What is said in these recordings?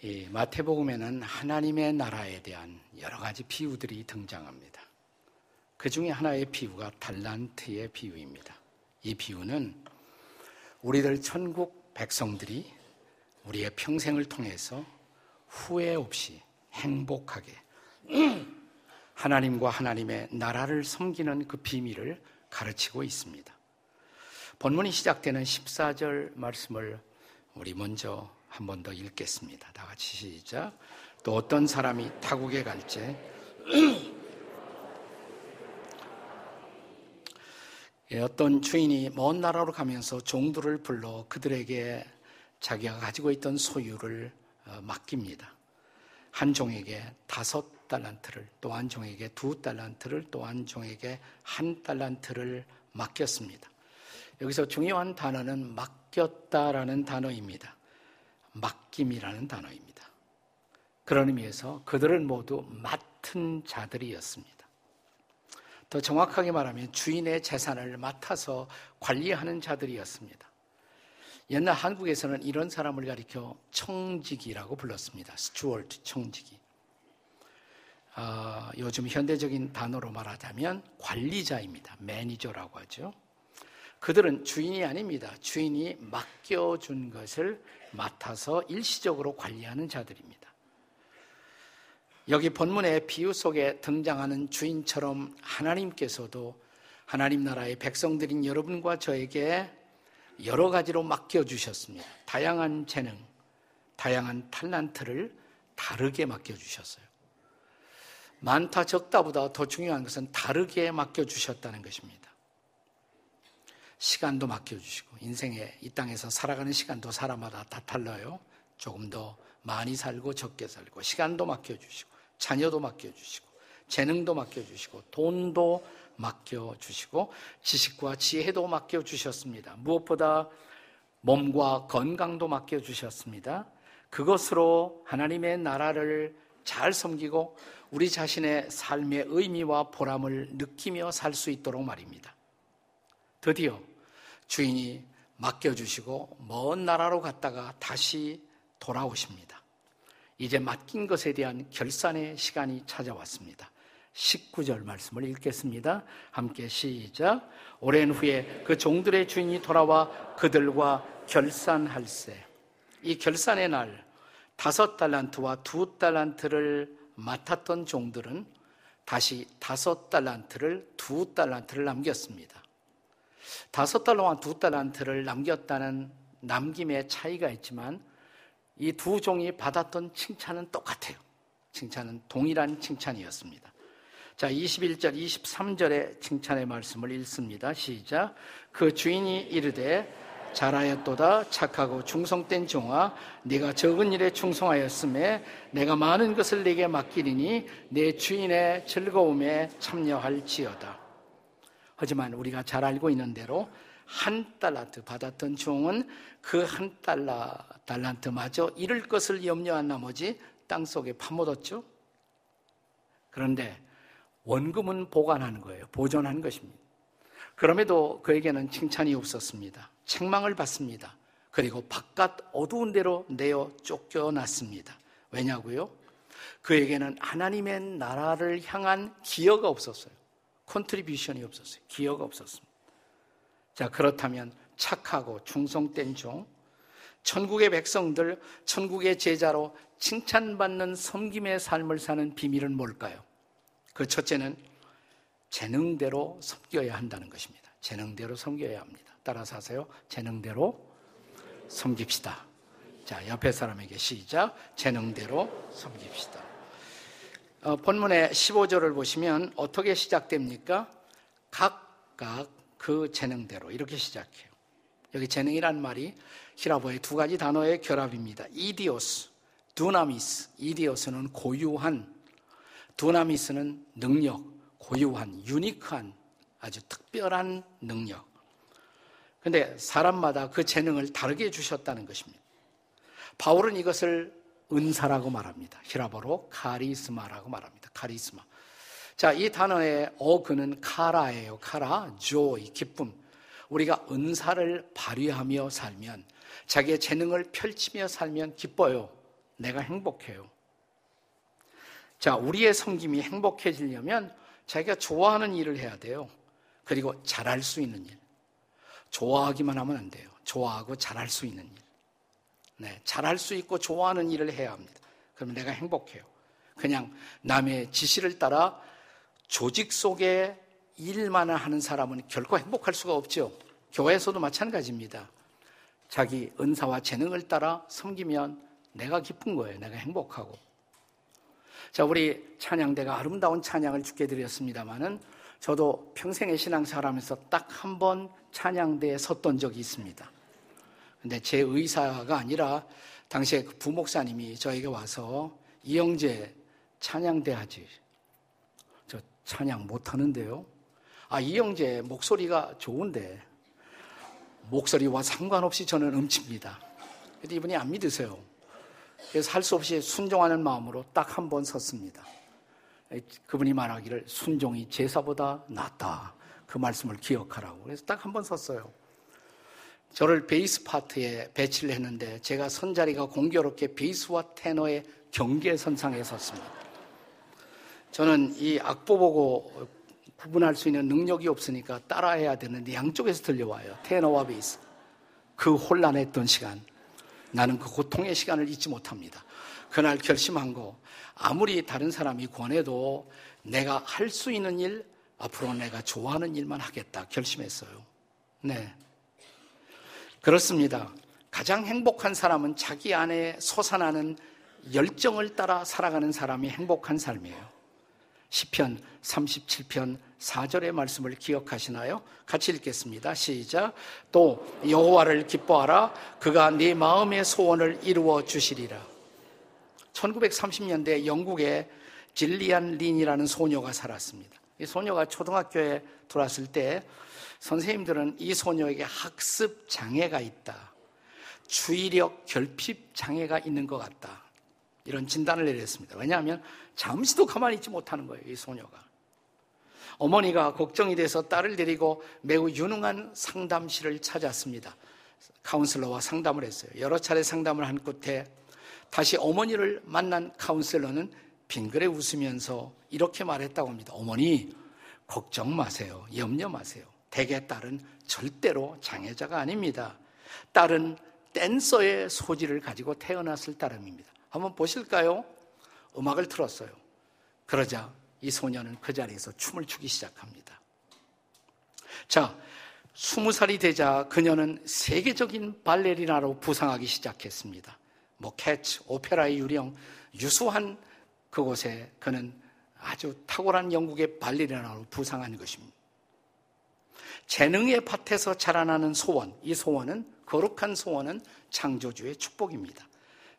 이 마태복음에는 하나님의 나라에 대한 여러 가지 비유들이 등장합니다. 그 중에 하나의 비유가 달란트의 비유입니다. 이 비유는 우리들 천국 백성들이 우리의 평생을 통해서 후회 없이 행복하게 하나님과 하나님의 나라를 섬기는 그 비밀을 가르치고 있습니다. 본문이 시작되는 14절 말씀을 우리 먼저 한 번 더 읽겠습니다. 다 같이 시작. 또 어떤 사람이 타국에 갈지 예, 어떤 주인이 먼 나라로 가면서 종들을 불러 그들에게 자기가 가지고 있던 소유를 어, 맡깁니다. 한 종에게 다섯 달란트를 또 한 종에게 두 달란트를 또 한 종에게 한 달란트를 맡겼습니다. 여기서 중요한 단어는 맡겼다라는 단어입니다. 맡김이라는 단어입니다. 그런 의미에서 그들은 모두 맡은 자들이었습니다. 더 정확하게 말하면 주인의 재산을 맡아서 관리하는 자들이었습니다. 옛날 한국에서는 이런 사람을 가리켜 청지기라고 불렀습니다. 스튜어트 청지기. 어, 요즘 현대적인 단어로 말하자면 관리자입니다. 매니저라고 하죠. 그들은 주인이 아닙니다. 주인이 맡겨준 것을 맡아서 일시적으로 관리하는 자들입니다. 여기 본문의 비유 속에 등장하는 주인처럼 하나님께서도 하나님 나라의 백성들인 여러분과 저에게 여러 가지로 맡겨주셨습니다. 다양한 재능, 다양한 탈란트를 다르게 맡겨주셨어요. 많다 적다보다 더 중요한 것은 다르게 맡겨주셨다는 것입니다. 시간도 맡겨주시고 인생에 이 땅에서 살아가는 시간도 사람마다 다 달라요. 조금 더 많이 살고 적게 살고 시간도 맡겨주시고 자녀도 맡겨주시고 재능도 맡겨주시고 돈도 맡겨주시고 지식과 지혜도 맡겨주셨습니다. 무엇보다 몸과 건강도 맡겨주셨습니다. 그것으로 하나님의 나라를 잘 섬기고 우리 자신의 삶의 의미와 보람을 느끼며 살 수 있도록 말입니다. 드디어 주인이 맡겨주시고 먼 나라로 갔다가 다시 돌아오십니다. 이제 맡긴 것에 대한 결산의 시간이 찾아왔습니다. 19절 말씀을 읽겠습니다. 함께 시작. 오랜 후에 그 종들의 주인이 돌아와 그들과 결산할세. 이 결산의 날 다섯 달란트와 두 달란트를 맡았던 종들은 다시 다섯 달란트를 두 달란트를 남겼습니다. 다섯 달러와 두 달란트를 남겼다는 남김의 차이가 있지만 이 두 종이 받았던 칭찬은 똑같아요. 칭찬은 동일한 칭찬이었습니다. 자, 21절, 23절의 칭찬의 말씀을 읽습니다. 시작. 그 주인이 이르되 잘하였도다 착하고 충성된 종아 네가 적은 일에 충성하였음에 내가 많은 것을 네게 맡기리니 내 주인의 즐거움에 참여할지어다. 하지만 우리가 잘 알고 있는 대로 한 달란트 받았던 종은 그 한 달러 달란트마저 잃을 것을 염려한 나머지 땅 속에 파묻었죠. 그런데 원금은 보관하는 거예요. 보존한 것입니다. 그럼에도 그에게는 칭찬이 없었습니다. 책망을 받습니다. 그리고 바깥 어두운 데로 내어 쫓겨났습니다. 왜냐고요? 그에게는 하나님의 나라를 향한 기여가 없었어요. contribution이 없었어요. 기여가 없었습니다. 자, 그렇다면 착하고 충성된 종, 천국의 백성들, 천국의 제자로 칭찬받는 섬김의 삶을 사는 비밀은 뭘까요? 그 첫째는 재능대로 섬겨야 한다는 것입니다. 재능대로 섬겨야 합니다. 따라서 하세요. 재능대로 섬깁시다. 자, 옆에 사람에게 시작. 재능대로 섬깁시다. 어, 본문의 15절을 보시면 어떻게 시작됩니까? 각각 그 재능대로 이렇게 시작해요. 여기 재능이란 말이 히라보의 두 가지 단어의 결합입니다. 이디오스, 두나미스. 이디오스는 고유한 두나미스는 능력, 고유한, 유니크한, 아주 특별한 능력. 근데 사람마다 그 재능을 다르게 주셨다는 것입니다. 바울은 이것을 은사라고 말합니다. 히라보로 카리스마라고 말합니다. 카리스마. 자, 이 단어의 어근은 카라예요. 카라, 조이, 기쁨. 우리가 은사를 발휘하며 살면, 자기의 재능을 펼치며 살면 기뻐요. 내가 행복해요. 자, 우리의 섬김이 행복해지려면 자기가 좋아하는 일을 해야 돼요. 그리고 잘할 수 있는 일. 좋아하기만 하면 안 돼요. 좋아하고 잘할 수 있는 일. 네, 잘할 수 있고 좋아하는 일을 해야 합니다. 그러면 내가 행복해요. 그냥 남의 지시를 따라 조직 속에 일만 하는 사람은 결코 행복할 수가 없죠. 교회에서도 마찬가지입니다. 자기 은사와 재능을 따라 섬기면 내가 기쁜 거예요. 내가 행복하고. 자, 우리 찬양대가 아름다운 찬양을 주게 드렸습니다만은 저도 평생의 신앙생활하면서 딱 한 번 찬양대에 섰던 적이 있습니다. 근데 제 의사가 아니라 당시에 그 부목사님이 저에게 와서 이영재 찬양대 하지. 저 찬양 못 하는데요. 아, 이영재 목소리가 좋은데 목소리와 상관없이 저는 음치입니다. 근데 이분이 안 믿으세요. 그래서 할 수 없이 순종하는 마음으로 딱 한 번 섰습니다. 그분이 말하기를 순종이 제사보다 낫다. 그 말씀을 기억하라고. 그래서 딱 한 번 섰어요. 저를 베이스 파트에 배치를 했는데 제가 선자리가 공교롭게 베이스와 테너의 경계선상에 섰습니다. 저는 이 악보 보고 구분할 수 있는 능력이 없으니까 따라해야 되는데 양쪽에서 들려와요. 테너와 베이스. 그 혼란했던 시간. 나는 그 고통의 시간을 잊지 못합니다. 그날 결심한 거 아무리 다른 사람이 권해도 내가 할 수 있는 일 앞으로 내가 좋아하는 일만 하겠다 결심했어요. 네. 그렇습니다. 가장 행복한 사람은 자기 안에 솟아나는 열정을 따라 살아가는 사람이 행복한 삶이에요. 시편 37편 4절의 말씀을 기억하시나요? 같이 읽겠습니다. 시작. 또 여호와를 기뻐하라 그가 네 마음의 소원을 이루어 주시리라. 1930년대 영국에 질리안 린이라는 소녀가 살았습니다. 이 소녀가 초등학교에 들어왔을 때 선생님들은 이 소녀에게 학습 장애가 있다. 주의력 결핍 장애가 있는 것 같다. 이런 진단을 내렸습니다. 왜냐하면 잠시도 가만히 있지 못하는 거예요, 이 소녀가. 어머니가 걱정이 돼서 딸을 데리고 매우 유능한 상담실을 찾았습니다. 카운슬러와 상담을 했어요. 여러 차례 상담을 한 끝에 다시 어머니를 만난 카운슬러는 빙그레 웃으면서 이렇게 말했다고 합니다. 어머니, 걱정 마세요. 염려 마세요. 대개 딸은 절대로 장애자가 아닙니다. 딸은 댄서의 소질을 가지고 태어났을 따름입니다. 한번 보실까요? 음악을 틀었어요. 그러자 이 소녀는 그 자리에서 춤을 추기 시작합니다. 자, 스무 살이 되자 그녀는 세계적인 발레리나로 부상하기 시작했습니다. 뭐 캐치, 오페라의 유령, 유수한 그곳에 그는 아주 탁월한 영국의 발레리나로 부상한 것입니다. 재능의 밭에서 자라나는 소원, 이 소원은 거룩한 소원은 창조주의 축복입니다.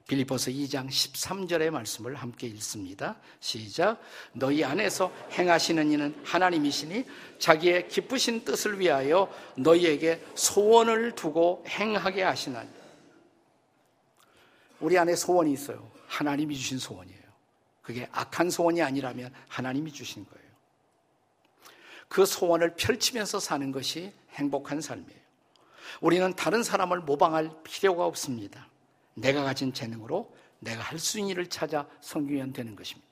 빌리포스 2장 13절의 말씀을 함께 읽습니다. 시작. 너희 안에서 행하시는 이는 하나님이시니 자기의 기쁘신 뜻을 위하여 너희에게 소원을 두고 행하게 하시나니. 우리 안에 소원이 있어요. 하나님이 주신 소원이에요. 그게 악한 소원이 아니라면 하나님이 주신 거예요. 그 소원을 펼치면서 사는 것이 행복한 삶이에요. 우리는 다른 사람을 모방할 필요가 없습니다. 내가 가진 재능으로 내가 할 수 있는 일을 찾아 섬기면 되는 것입니다.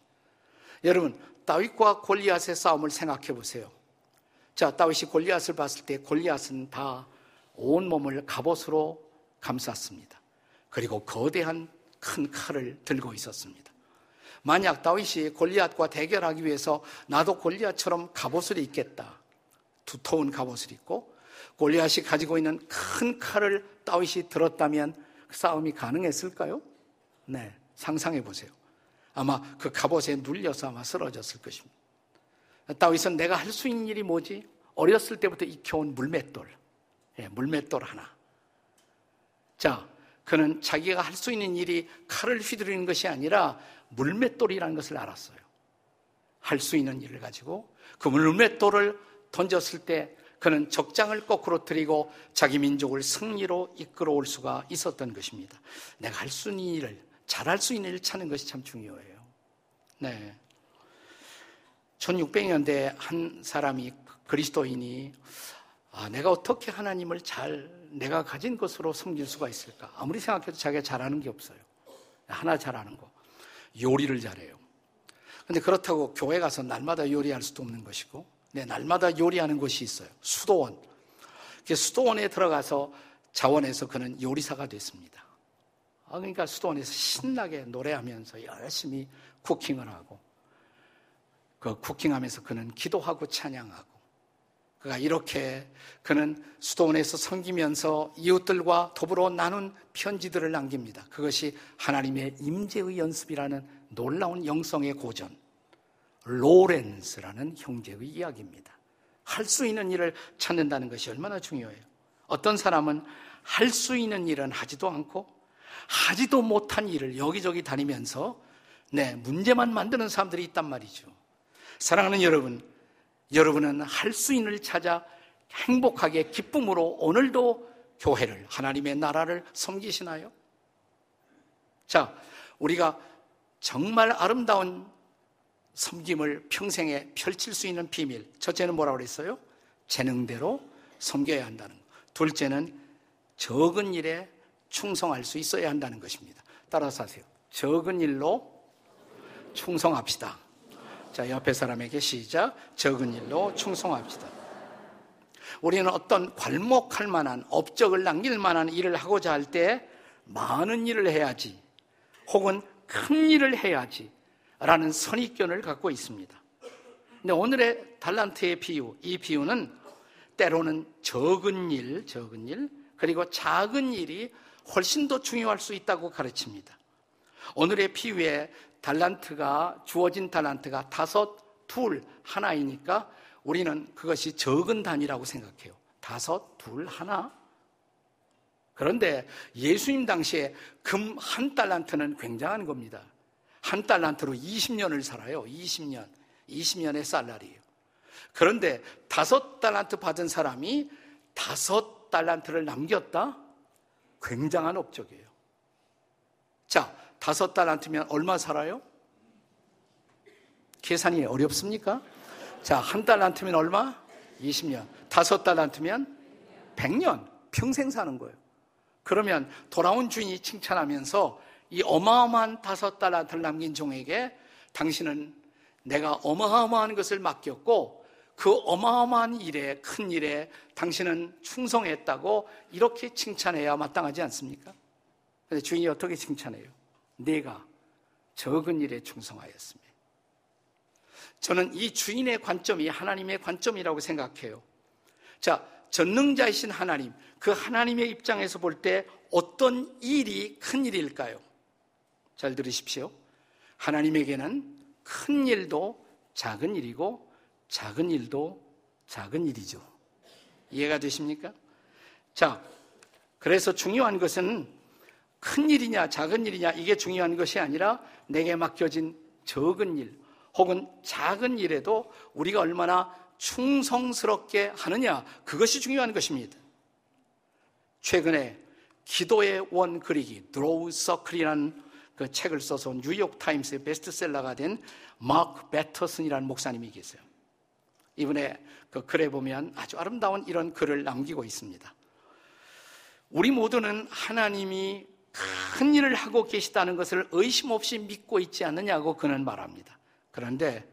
여러분, 다윗과 골리앗의 싸움을 생각해 보세요. 자, 다윗이 골리앗을 봤을 때 골리앗은 다 온몸을 갑옷으로 감쌌습니다. 그리고 거대한 큰 칼을 들고 있었습니다. 만약 다윗이 골리앗과 대결하기 위해서 나도 골리앗처럼 갑옷을 입겠다. 두터운 갑옷을 입고 골리앗이 가지고 있는 큰 칼을 다윗이 들었다면 그 싸움이 가능했을까요? 네, 상상해 보세요. 아마 그 갑옷에 눌려서 아마 쓰러졌을 것입니다. 다윗은 내가 할 수 있는 일이 뭐지? 어렸을 때부터 익혀온 물맷돌, 예, 물맷돌 하나. 자, 그는 자기가 할 수 있는 일이 칼을 휘두르는 것이 아니라 물맷돌이라는 것을 알았어요. 할 수 있는 일을 가지고 그 물맷돌을 던졌을 때 그는 적장을 거꾸로 들이고 자기 민족을 승리로 이끌어올 수가 있었던 것입니다. 내가 할 수 있는 일을, 잘할 수 있는 일을 찾는 것이 참 중요해요. 네. 1600년대에 한 사람이 그리스도인이 아, 내가 어떻게 하나님을 잘 내가 가진 것으로 섬길 수가 있을까? 아무리 생각해도 자기가 잘하는 게 없어요. 하나 잘하는 거. 요리를 잘해요. 근데 그렇다고 교회 가서 날마다 요리할 수도 없는 것이고, 네, 날마다 요리하는 곳이 있어요. 수도원. 수도원에 들어가서 자원해서 그는 요리사가 됐습니다. 아, 그러니까 수도원에서 신나게 노래하면서 열심히 쿠킹을 하고, 그 쿠킹하면서 그는 기도하고 찬양하고, 이렇게 그는 수도원에서 섬기면서 이웃들과 더불어 나눈 편지들을 남깁니다. 그것이 하나님의 임재의 연습이라는 놀라운 영성의 고전, 로렌스라는 형제의 이야기입니다. 할 수 있는 일을 찾는다는 것이 얼마나 중요해요. 어떤 사람은 할 수 있는 일은 하지도 않고 하지도 못한 일을 여기저기 다니면서 네, 문제만 만드는 사람들이 있단 말이죠. 사랑하는 여러분, 여러분은 할 수 있는 일 찾아 행복하게 기쁨으로 오늘도 교회를, 하나님의 나라를 섬기시나요? 자, 우리가 정말 아름다운 섬김을 평생에 펼칠 수 있는 비밀. 첫째는 뭐라고 그랬어요? 재능대로 섬겨야 한다는 것. 둘째는 적은 일에 충성할 수 있어야 한다는 것입니다. 따라서 하세요. 적은 일로 충성합시다. 자, 옆에 사람에게 시작. 적은 일로 충성합시다. 우리는 어떤 괄목할 만한, 업적을 남길 만한 일을 하고자 할 때 많은 일을 해야지. 혹은 큰 일을 해야지. 라는 선입견을 갖고 있습니다. 근데 오늘의 달란트의 비유, 이 비유는 때로는 적은 일, 적은 일, 그리고 작은 일이 훨씬 더 중요할 수 있다고 가르칩니다. 오늘의 비유에 달란트가 주어진 달란트가 다섯, 둘, 하나이니까 우리는 그것이 적은 단위라고 생각해요. 다섯, 둘, 하나. 그런데 예수님 당시에 금 한 달란트는 굉장한 겁니다. 한 달란트로 20년을 살아요. 20년. 20년의 쌀날이에요. 그런데 다섯 달란트 받은 사람이 다섯 달란트를 남겼다? 굉장한 업적이에요. 자, 다섯 달란트면 얼마 살아요? 계산이 어렵습니까? 자, 한 달란트면 얼마? 20년. 다섯 달란트면 100년. 평생 사는 거예요. 그러면 돌아온 주인이 칭찬하면서 이 어마어마한 다섯 달란트를 남긴 종에게 당신은 내가 어마어마한 것을 맡겼고 그 어마어마한 일에 큰 일에 당신은 충성했다고 이렇게 칭찬해야 마땅하지 않습니까? 근데 주인이 어떻게 칭찬해요? 내가 적은 일에 충성하였습니다. 저는 이 주인의 관점이 하나님의 관점이라고 생각해요. 자, 전능자이신 하나님, 그 하나님의 입장에서 볼 때 어떤 일이 큰 일일까요? 잘 들으십시오. 하나님에게는 큰 일도 작은 일이고 작은 일도 작은 일이죠. 이해가 되십니까? 자, 그래서 중요한 것은 큰 일이냐 작은 일이냐 이게 중요한 것이 아니라 내게 맡겨진 적은 일 혹은 작은 일에도 우리가 얼마나 충성스럽게 하느냐 그것이 중요한 것입니다. 최근에 기도의 원 그리기 draw circle이라는 그 책을 써서 뉴욕 타임스의 베스트셀러가 된 마크 배터슨이라는 목사님이 계세요. 이분의 그 글에 보면 아주 아름다운 이런 글을 남기고 있습니다. 우리 모두는 하나님이 큰 일을 하고 계시다는 것을 의심 없이 믿고 있지 않느냐고 그는 말합니다. 그런데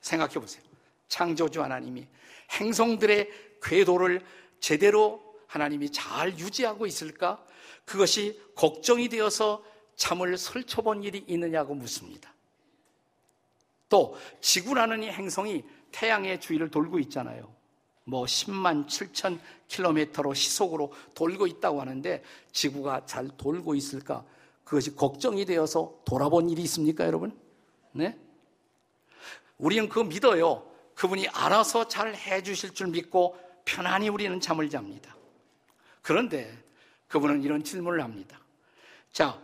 생각해 보세요. 창조주 하나님이 행성들의 궤도를 제대로 하나님이 잘 유지하고 있을까? 그것이 걱정이 되어서 잠을 설쳐본 일이 있느냐고 묻습니다. 또 지구라는 이 행성이 태양의 주위를 돌고 있잖아요. 뭐 10만 7천 킬로미터로 시속으로 돌고 있다고 하는데 지구가 잘 돌고 있을까? 그것이 걱정이 되어서 돌아본 일이 있습니까, 여러분? 네? 우리는 그거 믿어요. 그분이 알아서 잘 해주실 줄 믿고 편안히 우리는 잠을 잡니다. 그런데 그분은 이런 질문을 합니다. 자,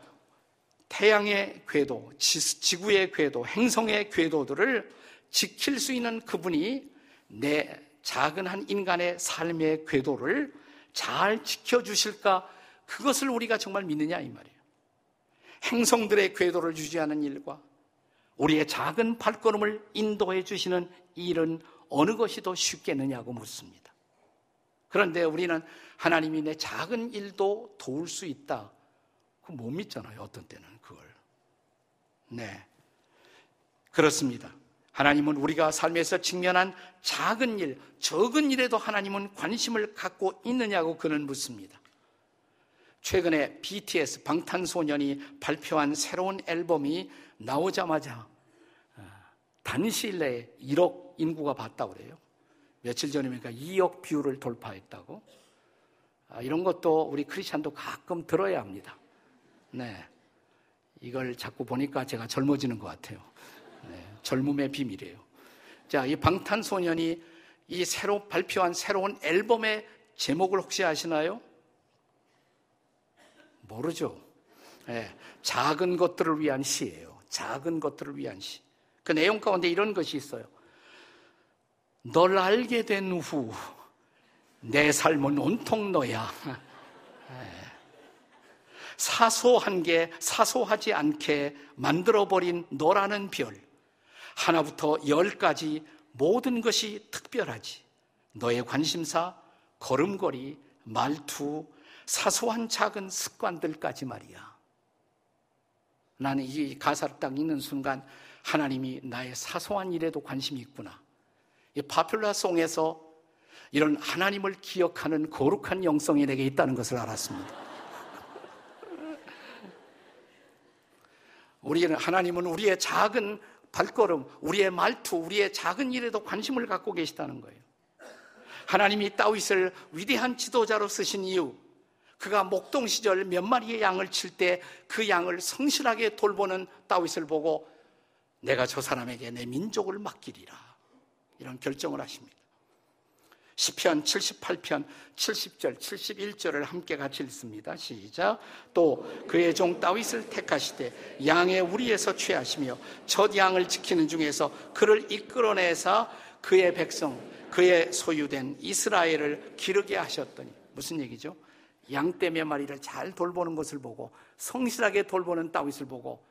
태양의 궤도, 지구의 궤도, 행성의 궤도들을 지킬 수 있는 그분이 내 작은 한 인간의 삶의 궤도를 잘 지켜주실까? 그것을 우리가 정말 믿느냐 이 말이에요. 행성들의 궤도를 유지하는 일과 우리의 작은 발걸음을 인도해 주시는 일은 어느 것이 더 쉽겠느냐고 묻습니다. 그런데 우리는 하나님이 내 작은 일도 도울 수 있다. 그 못 믿잖아요. 어떤 때는 그걸. 네. 그렇습니다. 하나님은 우리가 삶에서 직면한 작은 일, 적은 일에도 하나님은 관심을 갖고 있느냐고 그는 묻습니다. 최근에 BTS 방탄소년이 발표한 새로운 앨범이 나오자마자 어, 단시일 내에 1억 인구가 봤다고 그래요. 며칠 전이니까 2억 뷰를 돌파했다고. 아, 이런 것도 우리 크리스찬도 가끔 들어야 합니다. 네. 이걸 자꾸 보니까 제가 젊어지는 것 같아요. 네. 젊음의 비밀이에요. 자, 이 방탄소년이 이 새로 발표한 새로운 앨범의 제목을 혹시 아시나요? 모르죠. 네. 작은 것들을 위한 시예요. 작은 것들을 위한 시. 그 내용 가운데 이런 것이 있어요. 널 알게 된 후 내 삶은 온통 너야. 사소한 게 사소하지 않게 만들어버린 너라는 별. 하나부터 열까지 모든 것이 특별하지. 너의 관심사, 걸음걸이, 말투, 사소한 작은 습관들까지 말이야. 나는 이 가사를 딱 읽는 순간 하나님이 나의 사소한 일에도 관심이 있구나. 이 파퓰라 송에서 이런 하나님을 기억하는 거룩한 영성이 내게 있다는 것을 알았습니다. 우리는 하나님은 우리의 작은 발걸음, 우리의 말투, 우리의 작은 일에도 관심을 갖고 계시다는 거예요. 하나님이 다윗을 위대한 지도자로 쓰신 이유, 그가 목동 시절 몇 마리의 양을 칠 때 그 양을 성실하게 돌보는 다윗을 보고 내가 저 사람에게 내 민족을 맡기리라. 이런 결정을 하십니다. 시편 78편 70절 71절을 함께 같이 읽습니다. 시작. 또 그의 종 다윗을 택하시되 양의 우리에서 취하시며 첫 양을 지키는 중에서 그를 이끌어내사 그의 백성 그의 소유된 이스라엘을 기르게 하셨더니 무슨 얘기죠? 양떼몇 마리를 잘 돌보는 것을 보고 성실하게 돌보는 다윗을 보고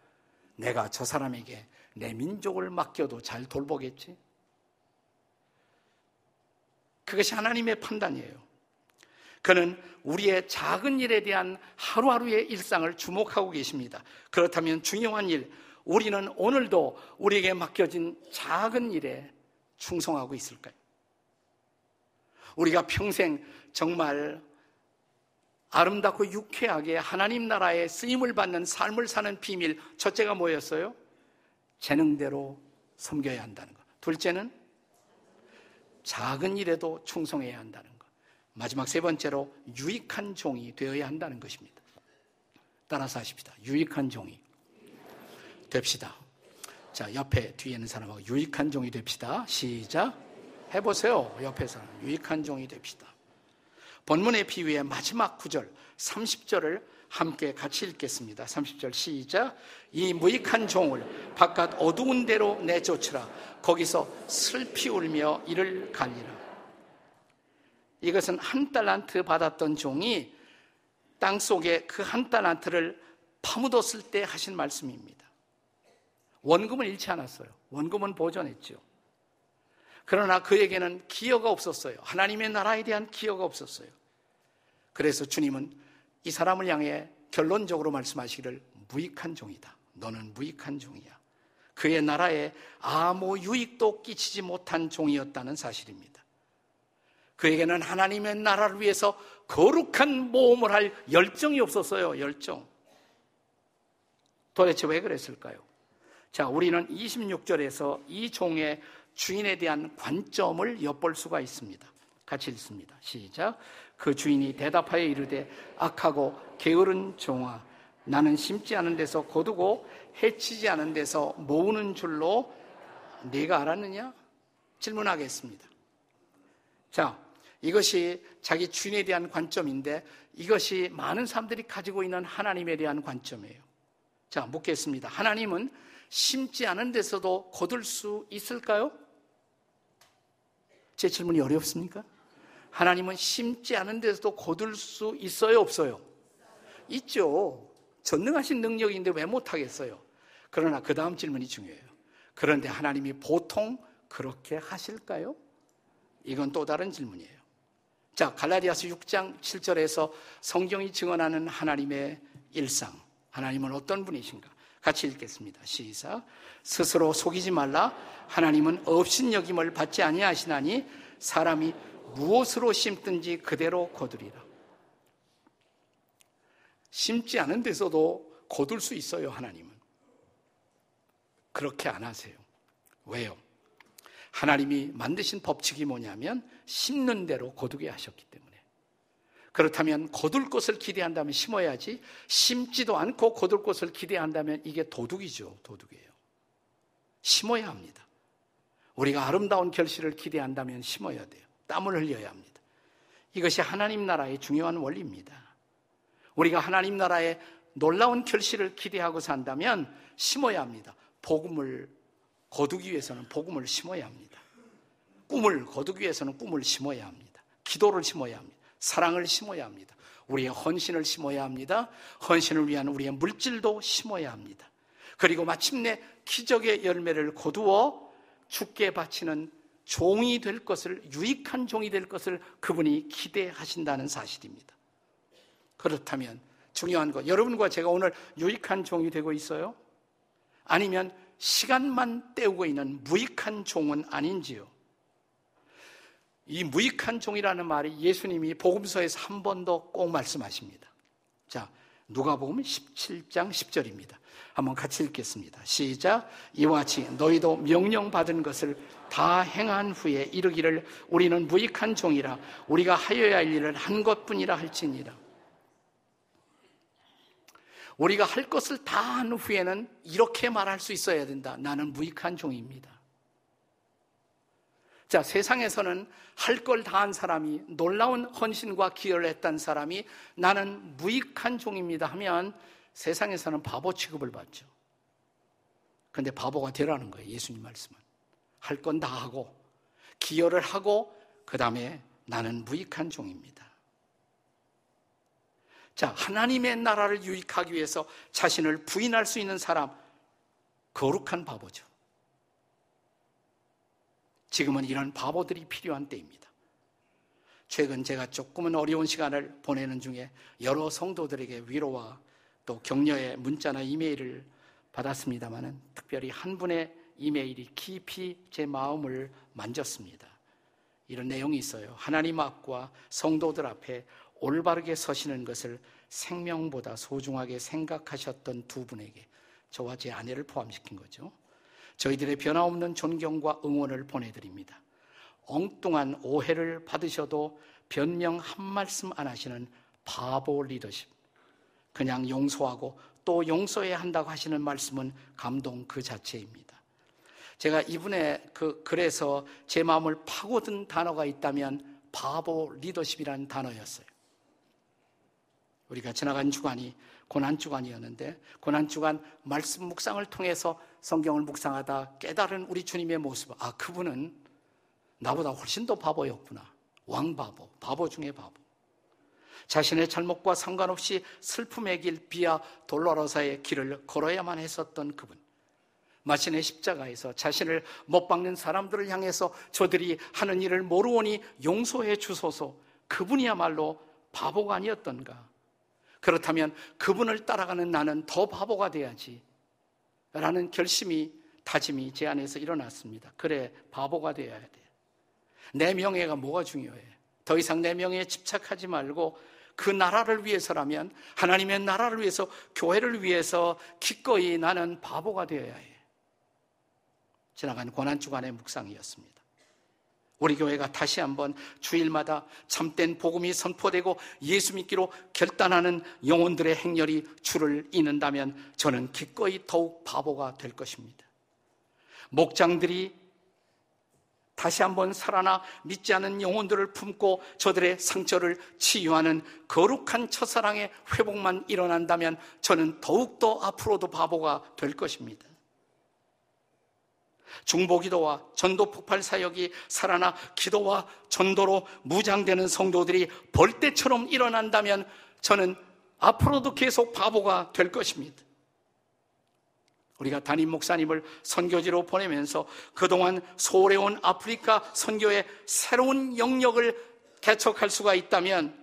내가 저 사람에게 내 민족을 맡겨도 잘 돌보겠지? 그것이 하나님의 판단이에요. 그는 우리의 작은 일에 대한 하루하루의 일상을 주목하고 계십니다. 그렇다면 중요한 일, 우리는 오늘도 우리에게 맡겨진 작은 일에 충성하고 있을까요? 우리가 평생 정말 아름답고 유쾌하게 하나님 나라의 쓰임을 받는 삶을 사는 비밀, 첫째가 뭐였어요? 재능대로 섬겨야 한다는 것. 둘째는 작은 일에도 충성해야 한다는 것. 마지막 세 번째로 유익한 종이 되어야 한다는 것입니다. 따라서 하십시다. 유익한 종이 됩시다. 자, 옆에 뒤에 있는 사람하고 유익한 종이 됩시다. 시작. 해보세요. 옆에 사람. 유익한 종이 됩시다. 본문의 비유의 마지막 구절 30절을 함께 같이 읽겠습니다. 30절 시작. 이 무익한 종을 바깥 어두운 데로 내쫓으라. 거기서 슬피 울며 이를 갈리라. 이것은 한 달란트 받았던 종이 땅 속에 그 한 달란트를 파묻었을 때 하신 말씀입니다. 원금을 잃지 않았어요. 원금은 보존했죠. 그러나 그에게는 기여가 없었어요. 하나님의 나라에 대한 기여가 없었어요. 그래서 주님은 이 사람을 향해 결론적으로 말씀하시기를 무익한 종이다. 너는 무익한 종이야. 그의 나라에 아무 유익도 끼치지 못한 종이었다는 사실입니다. 그에게는 하나님의 나라를 위해서 거룩한 모험을 할 열정이 없었어요. 열정. 도대체 왜 그랬을까요? 자, 우리는 26절에서 이 종의 주인에 대한 관점을 엿볼 수가 있습니다. 같이 읽습니다. 시작. 그 주인이 대답하여 이르되 악하고 게으른 종아 나는 심지 않은 데서 거두고 해치지 않은 데서 모으는 줄로 네가 알았느냐? 질문하겠습니다. 자, 이것이 자기 주인에 대한 관점인데 이것이 많은 사람들이 가지고 있는 하나님에 대한 관점이에요. 자, 묻겠습니다. 하나님은 심지 않은 데서도 거둘 수 있을까요? 제 질문이 어렵습니까? 하나님은 심지 않은 데서도 거둘 수 있어요, 없어요? 있죠. 전능하신 능력인데 왜 못하겠어요? 그러나 그 다음 질문이 중요해요. 그런데 하나님이 보통 그렇게 하실까요? 이건 또 다른 질문이에요. 자, 갈라디아서 6장 7절에서 성경이 증언하는 하나님의 일상. 하나님은 어떤 분이신가? 같이 읽겠습니다. 시작. 스스로 속이지 말라. 하나님은 업신여김을 받지 아니하시나니 사람이 무엇으로 심든지 그대로 거두리라. 심지 않은 데서도 거둘 수 있어요, 하나님은. 그렇게 안 하세요. 왜요? 하나님이 만드신 법칙이 뭐냐면 심는 대로 거두게 하셨기 때문에. 그렇다면 거둘 것을 기대한다면 심어야지 심지도 않고 거둘 것을 기대한다면 이게 도둑이죠. 도둑이에요. 심어야 합니다. 우리가 아름다운 결실을 기대한다면 심어야 돼요. 땀을 흘려야 합니다. 이것이 하나님 나라의 중요한 원리입니다. 우리가 하나님 나라의 놀라운 결실을 기대하고 산다면 심어야 합니다. 복음을 거두기 위해서는 복음을 심어야 합니다. 꿈을 거두기 위해서는 꿈을 심어야 합니다. 기도를 심어야 합니다. 사랑을 심어야 합니다. 우리의 헌신을 심어야 합니다. 헌신을 위한 우리의 물질도 심어야 합니다. 그리고 마침내 기적의 열매를 거두어 죽게 바치는 종이 될 것을, 유익한 종이 될 것을 그분이 기대하신다는 사실입니다. 그렇다면 중요한 것, 여러분과 제가 오늘 유익한 종이 되고 있어요? 아니면 시간만 때우고 있는 무익한 종은 아닌지요? 이 무익한 종이라는 말이 예수님이 복음서에서 한 번 더 꼭 말씀하십니다. 자, 누가 보면 17장 10절입니다. 한번 같이 읽겠습니다. 시작. 이와 같이 너희도 명령받은 것을 다 행한 후에 이르기를 우리는 무익한 종이라 우리가 하여야 할 일을 한 것뿐이라 할지니라. 우리가 할 것을 다 한 후에는 이렇게 말할 수 있어야 된다. 나는 무익한 종입니다. 자, 세상에서는 할 걸 다 한 사람이 놀라운 헌신과 기여를 했던 사람이 나는 무익한 종입니다 하면 세상에서는 바보 취급을 받죠. 근데 바보가 되라는 거예요. 예수님 말씀은. 할 건 다 하고 기여를 하고 그 다음에 나는 무익한 종입니다. 자, 하나님의 나라를 유익하기 위해서 자신을 부인할 수 있는 사람 거룩한 바보죠. 지금은 이런 바보들이 필요한 때입니다. 최근 제가 조금은 어려운 시간을 보내는 중에 여러 성도들에게 위로와 또 격려의 문자나 이메일을 받았습니다만은 특별히 한 분의 이메일이 깊이 제 마음을 만졌습니다. 이런 내용이 있어요. 하나님 앞과 성도들 앞에 올바르게 서시는 것을 생명보다 소중하게 생각하셨던 두 분에게 저와 제 아내를 포함시킨 거죠. 저희들의 변함없는 존경과 응원을 보내드립니다. 엉뚱한 오해를 받으셔도 변명 한 말씀 안 하시는 바보 리더십. 그냥 용서하고 또 용서해야 한다고 하시는 말씀은 감동 그 자체입니다. 제가 이분의 그 글에서 제 마음을 파고든 단어가 있다면 바보 리더십이라는 단어였어요. 우리가 지나간 주간이 고난주간이었는데 고난주간 말씀 묵상을 통해서 성경을 묵상하다 깨달은 우리 주님의 모습. 아 그분은 나보다 훨씬 더 바보였구나. 왕바보 바보 중에 바보. 자신의 잘못과 상관없이 슬픔의 길 비아 돌로로사의 길을 걸어야만 했었던 그분 마침내 십자가에서 자신을 못 박는 사람들을 향해서 저들이 하는 일을 모르오니 용서해 주소서 그분이야말로 바보가 아니었던가 그렇다면 그분을 따라가는 나는 더 바보가 돼야지. 라는 결심이, 다짐이 제 안에서 일어났습니다. 그래, 바보가 되어야 돼. 내 명예가 뭐가 중요해? 더 이상 내 명예에 집착하지 말고 그 나라를 위해서라면 하나님의 나라를 위해서 교회를 위해서 기꺼이 나는 바보가 되어야 해. 지나간 고난주간의 묵상이었습니다. 우리 교회가 다시 한번 주일마다 참된 복음이 선포되고 예수 믿기로 결단하는 영혼들의 행렬이 줄을 잇는다면 저는 기꺼이 더욱 바보가 될 것입니다. 목장들이 다시 한번 살아나 믿지 않은 영혼들을 품고 저들의 상처를 치유하는 거룩한 첫사랑의 회복만 일어난다면 저는 더욱더 앞으로도 바보가 될 것입니다. 중보 기도와 전도 폭발 사역이 살아나 기도와 전도로 무장되는 성도들이 벌떼처럼 일어난다면 저는 앞으로도 계속 바보가 될 것입니다. 우리가 담임 목사님을 선교지로 보내면서 그동안 소래온 아프리카 선교의 새로운 영역을 개척할 수가 있다면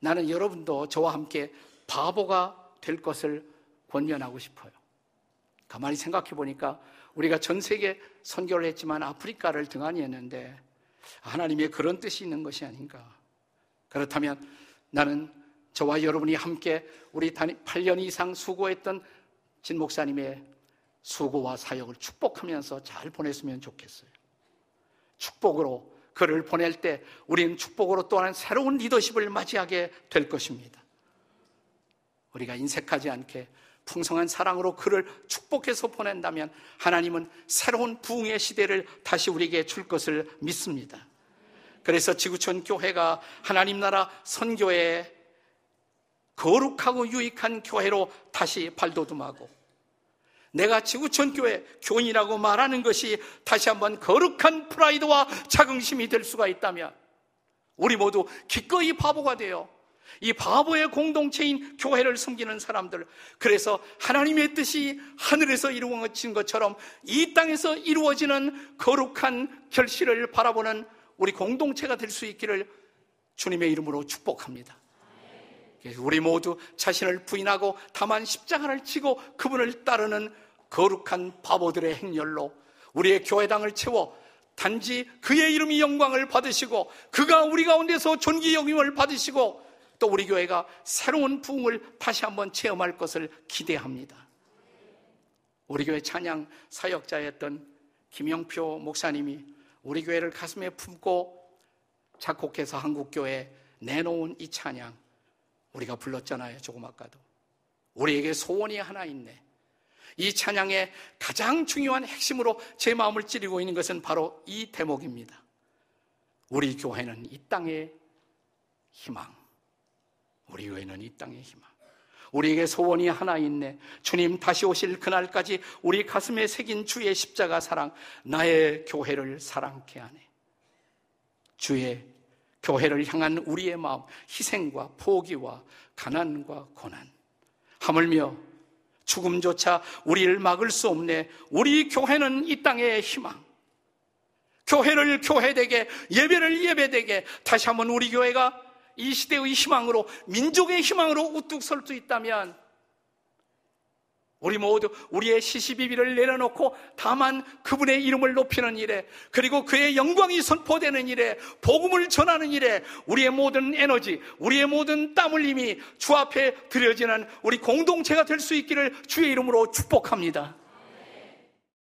나는 여러분도 저와 함께 바보가 될 것을 권면하고 싶어요. 가만히 생각해 보니까 우리가 전 세계 선교를 했지만 아프리카를 등한히 했는데 하나님의 그런 뜻이 있는 것이 아닌가. 그렇다면 나는 저와 여러분이 함께 우리 8년 이상 수고했던 진 목사님의 수고와 사역을 축복하면서 잘 보냈으면 좋겠어요. 축복으로 그를 보낼 때 우리는 축복으로 또한 새로운 리더십을 맞이하게 될 것입니다. 우리가 인색하지 않게 풍성한 사랑으로 그를 축복해서 보낸다면 하나님은 새로운 부흥의 시대를 다시 우리에게 줄 것을 믿습니다. 그래서 지구촌 교회가 하나님 나라 선교에 거룩하고 유익한 교회로 다시 발돋움하고 내가 지구촌 교회 교인이라고 말하는 것이 다시 한번 거룩한 프라이드와 자긍심이 될 수가 있다면 우리 모두 기꺼이 바보가 되어 이 바보의 공동체인 교회를 섬기는 사람들. 그래서 하나님의 뜻이 하늘에서 이루어진 것처럼 이 땅에서 이루어지는 거룩한 결실을 바라보는 우리 공동체가 될 수 있기를 주님의 이름으로 축복합니다. 우리 모두 자신을 부인하고 다만 십자가를 지고 그분을 따르는 거룩한 바보들의 행렬로 우리의 교회당을 채워 단지 그의 이름이 영광을 받으시고 그가 우리 가운데서 존귀 여김을 받으시고 또 우리 교회가 새로운 부흥을 다시 한번 체험할 것을 기대합니다. 우리 교회 찬양 사역자였던 김영표 목사님이 우리 교회를 가슴에 품고 작곡해서 한국교회에 내놓은 이 찬양 우리가 불렀잖아요. 조금 아까도. 우리에게 소원이 하나 있네. 이 찬양의 가장 중요한 핵심으로 제 마음을 찌르고 있는 것은 바로 이 대목입니다. 우리 교회는 이 땅의 희망. 교회는 이 땅의 희망. 우리에게 소원이 하나 있네. 주님 다시 오실 그날까지 우리 가슴에 새긴 주의 십자가 사랑, 나의 교회를 사랑케 하네. 주의 교회를 향한 우리의 마음, 희생과 포기와 가난과 고난. 하물며 죽음조차 우리를 막을 수 없네. 우리 교회는 이 땅의 희망. 교회를 교회되게, 예배를 예배되게, 다시 한번 우리 교회가 이 시대의 희망으로, 민족의 희망으로 우뚝 설 수 있다면, 우리 모두 우리의 시시비비를 내려놓고 다만 그분의 이름을 높이는 일에 그리고 그의 영광이 선포되는 일에 복음을 전하는 일에 우리의 모든 에너지, 우리의 모든 땀 흘림이 주 앞에 드려지는 우리 공동체가 될 수 있기를 주의 이름으로 축복합니다.